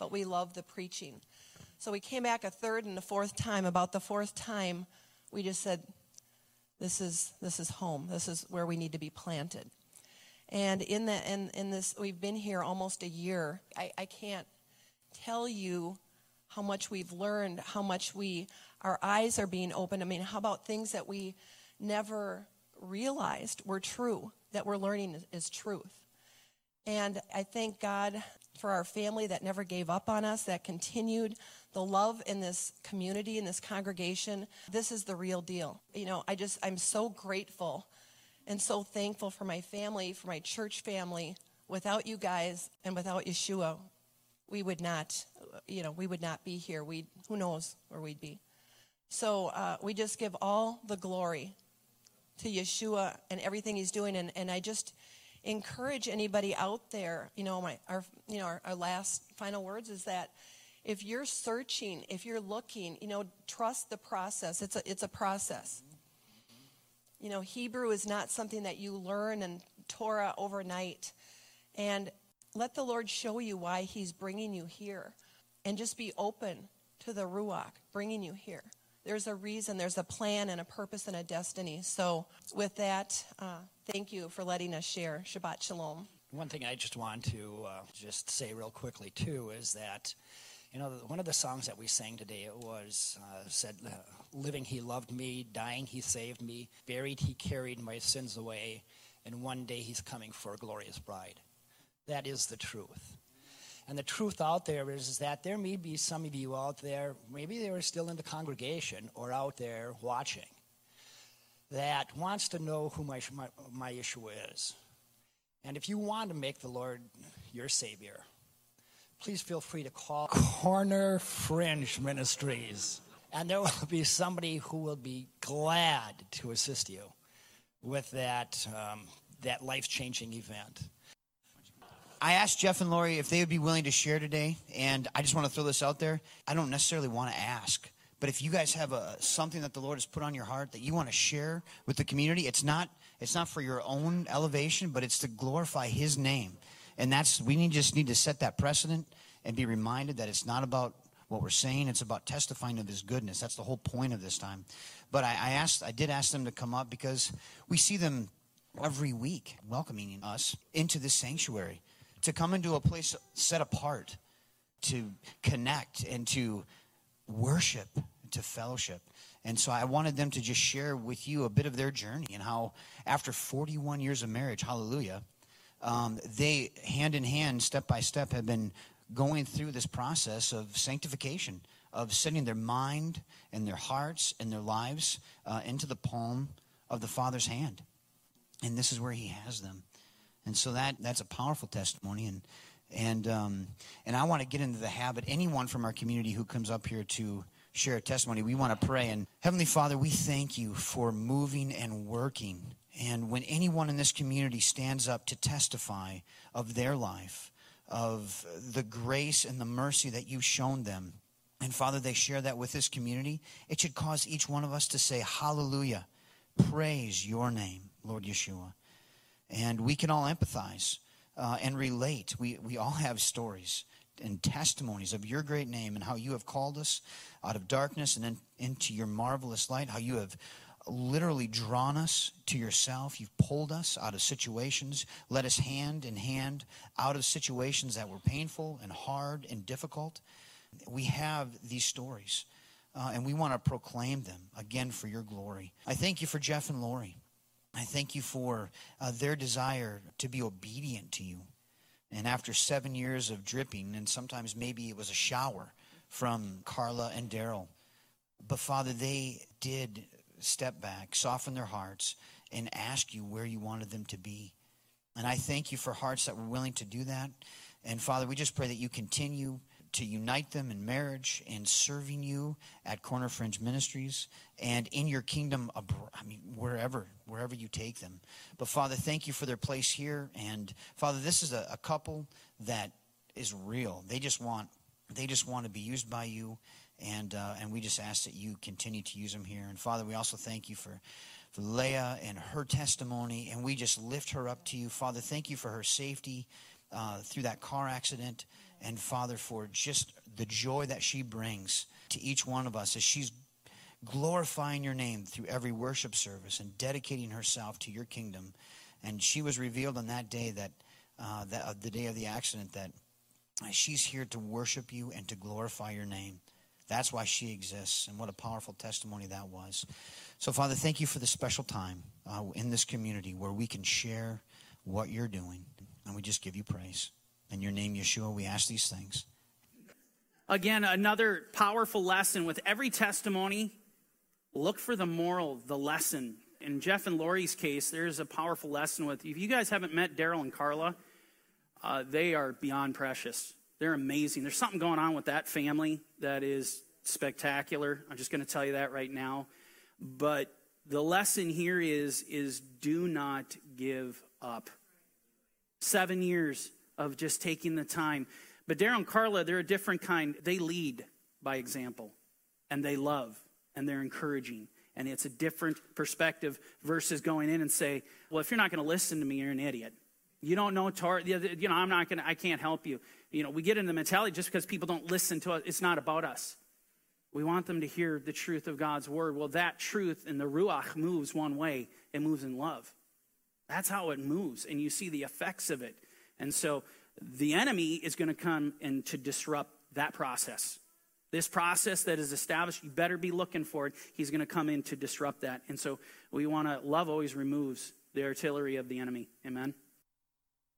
But we love the preaching. So we came back a third and a fourth time. About the fourth time, we just said, "This is this is home. This is where we need to be planted." And in the in, in this, we've been here almost a year. I, I can't tell you how much we've learned, how much we, our eyes are being opened. I mean, how about things that we never realized were true, that we're learning is, truth. And I thank God for our family that never gave up on us, that continued the love in this community, in this congregation. This is the real deal. You know, I just, I'm so grateful and so thankful for my family, for my church family. Without you guys and without Yeshua, we would not, you know, we would not be here. We, who knows where we'd be. So uh, we just give all the glory to Yeshua and everything he's doing. And, and I just encourage anybody out there, you know, my, our, you know, our, our last final words is that if you're searching, if you're looking, you know, trust the process. It's a, it's a process. You know, Hebrew is not something that you learn and Torah overnight. And let the Lord show you why He's bringing you here. And just be open to the Ruach bringing you here. There's a reason, there's a plan and a purpose and a destiny. So, with that, uh, thank you for letting us share. Shabbat Shalom. One thing I just want to uh, just say real quickly, too, is that, you know, one of the songs that we sang today it was uh, said, uh, Living, He loved me, dying, He saved me, buried, He carried my sins away, and one day He's coming for a glorious bride. That is the truth. And the truth out there is, is that there may be some of you out there, maybe they are still in the congregation or out there watching, that wants to know who my, my, my Yeshua is. And if you want to make the Lord your Savior, please feel free to call Corner Fringe Ministries. And there will be somebody who will be glad to assist you with that, um, that life changing event. I asked Jeff and Lori if they would be willing to share today, and I just want to throw this out there. I don't necessarily want to ask, but if you guys have a, something that the Lord has put on your heart that you want to share with the community, it's not it's not for your own elevation, but it's to glorify His name, and that's we need just need to set that precedent and be reminded that it's not about what we're saying; it's about testifying of His goodness. That's the whole point of this time. But I, I asked, I did ask them to come up because we see them every week welcoming us into this sanctuary to come into a place set apart to connect and to worship, to fellowship. And so I wanted them to just share with you a bit of their journey and how, after 41 years of marriage, hallelujah, um, they, hand in hand, step by step, have been going through this process of sanctification, of setting their mind and their hearts and their lives uh, into the palm of the Father's hand. And this is where He has them. And so that that's a powerful testimony. And and um, and I want to get into the habit. Anyone from our community who comes up here to share a testimony, we want to pray. And Heavenly Father, we thank you for moving and working. And when anyone in this community stands up to testify of their life, of the grace and the mercy that you've shown them, and Father, they share that with this community, it should cause each one of us to say, Hallelujah. Praise your name, Lord Yeshua and we can all empathize uh, and relate. We, we all have stories and testimonies of your great name and how you have called us out of darkness and in, into your marvelous light, how you have literally drawn us to yourself. You've pulled us out of situations, led us hand in hand out of situations that were painful and hard and difficult. We have these stories, uh, and we want to proclaim them again for your glory. I thank you for Jeff and Lori. I thank you for uh, their desire to be obedient to you. And after seven years of dripping, and sometimes maybe it was a shower from Carla and Daryl, but Father, they did step back, soften their hearts, and ask you where you wanted them to be. And I thank you for hearts that were willing to do that. And Father, we just pray that you continue to unite them in marriage and serving you at Corner Fringe Ministries and in your kingdom, I mean, wherever, wherever you take them. But Father, thank you for their place here. And Father, this is a, a couple that is real. They just want, they just want to be used by you. And, uh, and we just ask that you continue to use them here. And Father, we also thank you for, for Leah and her testimony. And we just lift her up to you. Father, thank you for her safety uh, through that car accident. And Father, for just the joy that she brings to each one of us as she's glorifying your name through every worship service and dedicating herself to your kingdom. And she was revealed on that day that, uh, that uh, the day of the accident that she's here to worship you and to glorify your name. That's why she exists, and what a powerful testimony that was. So, Father, thank you for this special time uh, in this community where we can share what you're doing, and we just give you praise. In your name, Yeshua, we ask these things. Again, another powerful lesson with every testimony. Look for the moral, the lesson. In Jeff and Lori's case, there's a powerful lesson with. If you guys haven't met Daryl and Carla, uh, they are beyond precious. They're amazing. There's something going on with that family that is spectacular. I'm just going to tell you that right now. But the lesson here is is do not give up. Seven years of just taking the time. But Daryl and Carla, they're a different kind. They lead by example, and they love, and they're encouraging. And it's a different perspective versus going in and say, well, if you're not going to listen to me, you're an idiot. You don't know, tar- you know, I'm not going to, I can't help you. You know, we get in the mentality just because people don't listen to us, it's not about us. We want them to hear the truth of God's word. Well, that truth in the Ruach moves one way, it moves in love. That's how it moves, and you see the effects of it. And so the enemy is going to come and to disrupt that process. This process that is established, you better be looking for it. He's going to come in to disrupt that. And so we want to, love always removes the artillery of the enemy. Amen.